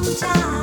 家。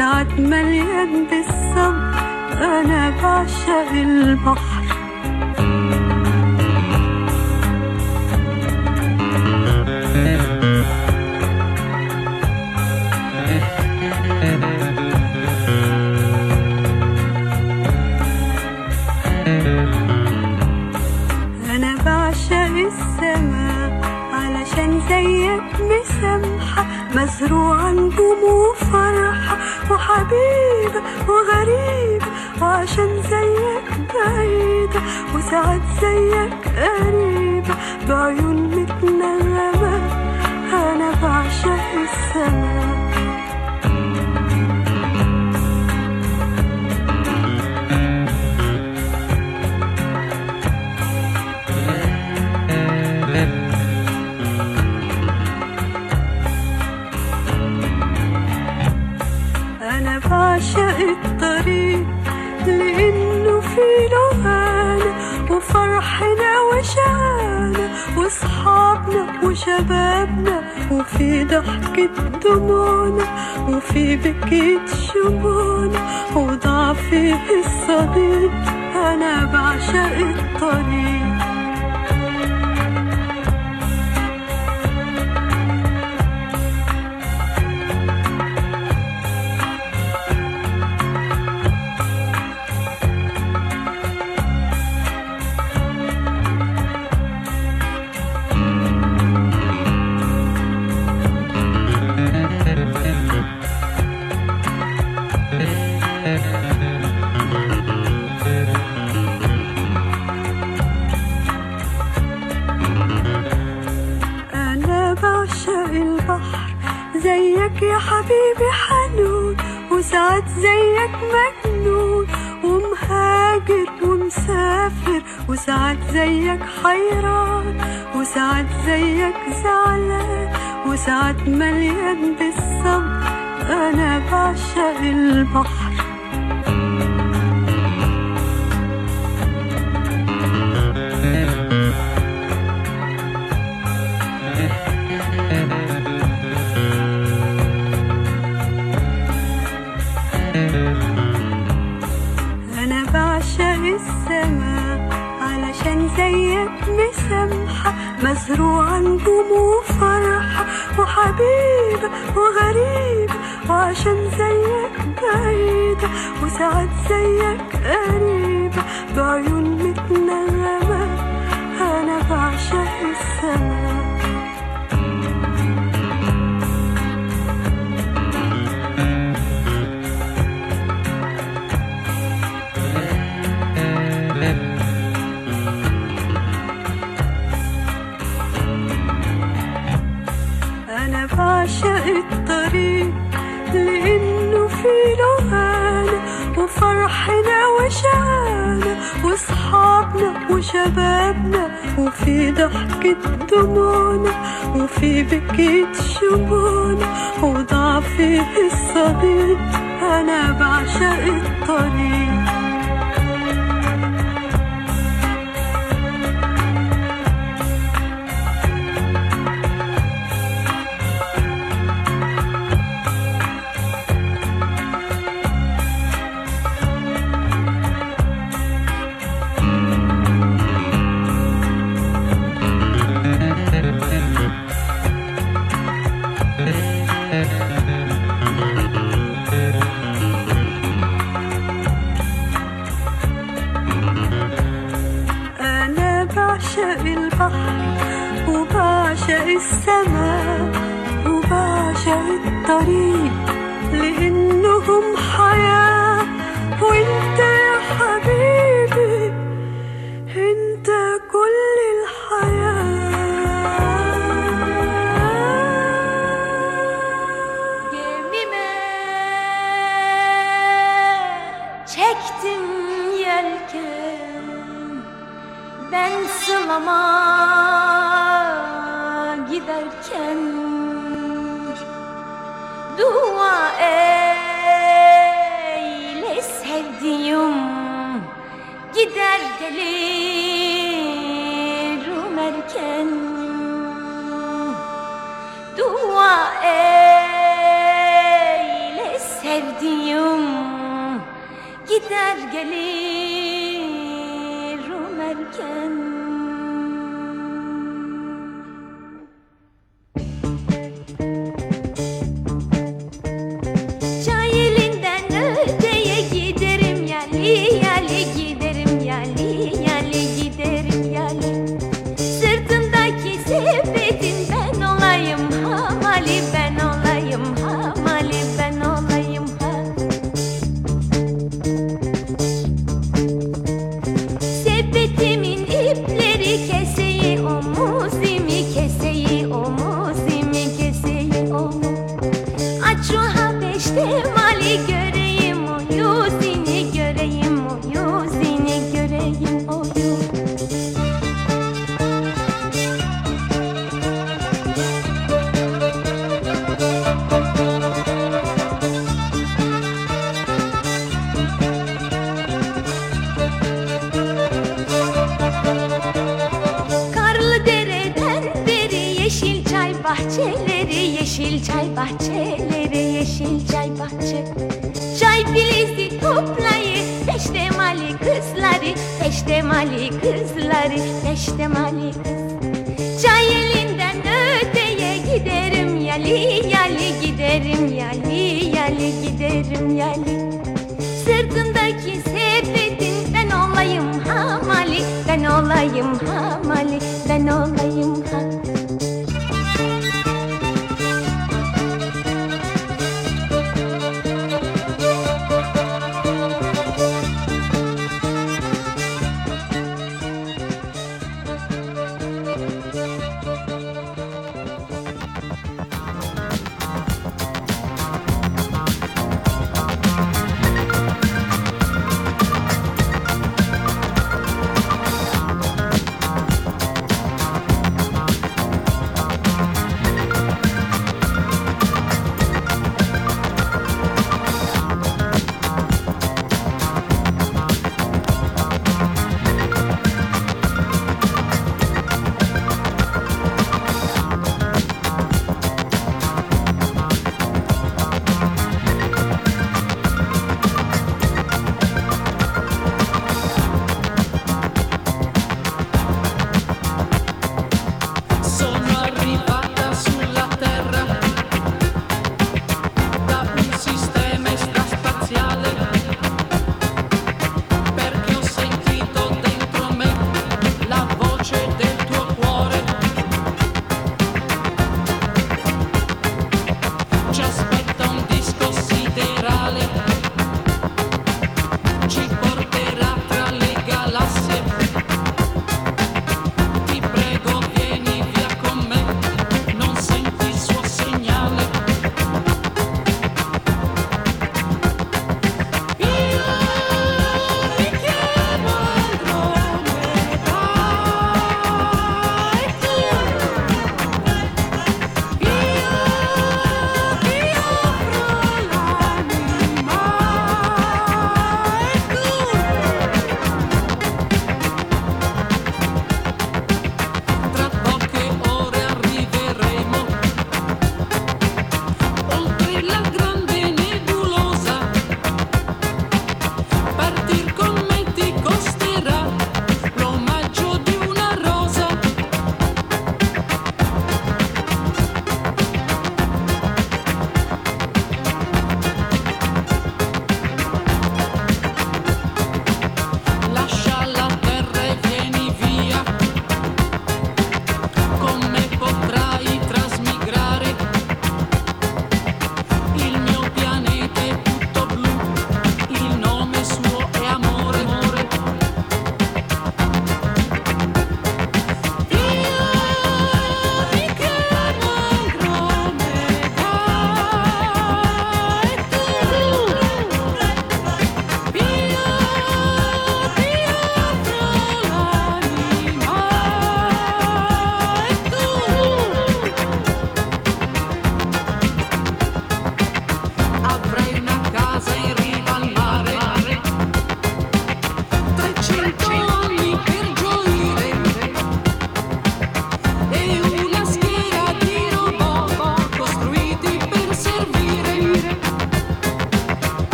وساعات مليان بالصبر أنا بعشق البحر. أنا بعشق السماء علشان زيك مسامحة مزروعة نجوم وفرحة وحبيبة وغريبة وعشان زيك بعيدة وساعات زيك قريبة بعيون متنغمة أنا بعشق السماء وفي ضحكة دموعنا وفي بكيت شموعنا وضعفي الصديق أنا بعشق الطريق. ومهاجر ومسافر وساعات زيك حيران وساعات زيك زعلان وساعات مليان بالصبر. أنا بعشق البحر. مزروعة نجوم وفرحة وحبيبة وغريبة وعشان زيك بعيدة وساعات زيك قريبة بعيون متنغمة أنا بعشق عشاق الطريق لأنه في لهانة وفرحنا وشعانة وصحابنا وشبابنا وفي ضحكة دموعنا وفي بكية شموعنا وضعفي الصديق. أنا بعشق الطريق. بعشق البحر وبعشق السماء وبعشق الطريق لأنهم حياة. وأنت يا حبيبي sılama giderken Dua eyle sevdiğim Gider gelirim erken. Dua eyle sevdiğim Gider gelirim erken Çay bahçeleri yeşil çay bahçe. Çay filizi toplayı Peştemali kızları Peştemali kızları Peştemali kız. Çay elinden öteye giderim Yali yali giderim Yali yali giderim yali. Sırtındaki sepetin ben olayım hamali Ben olayım hamali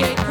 gate.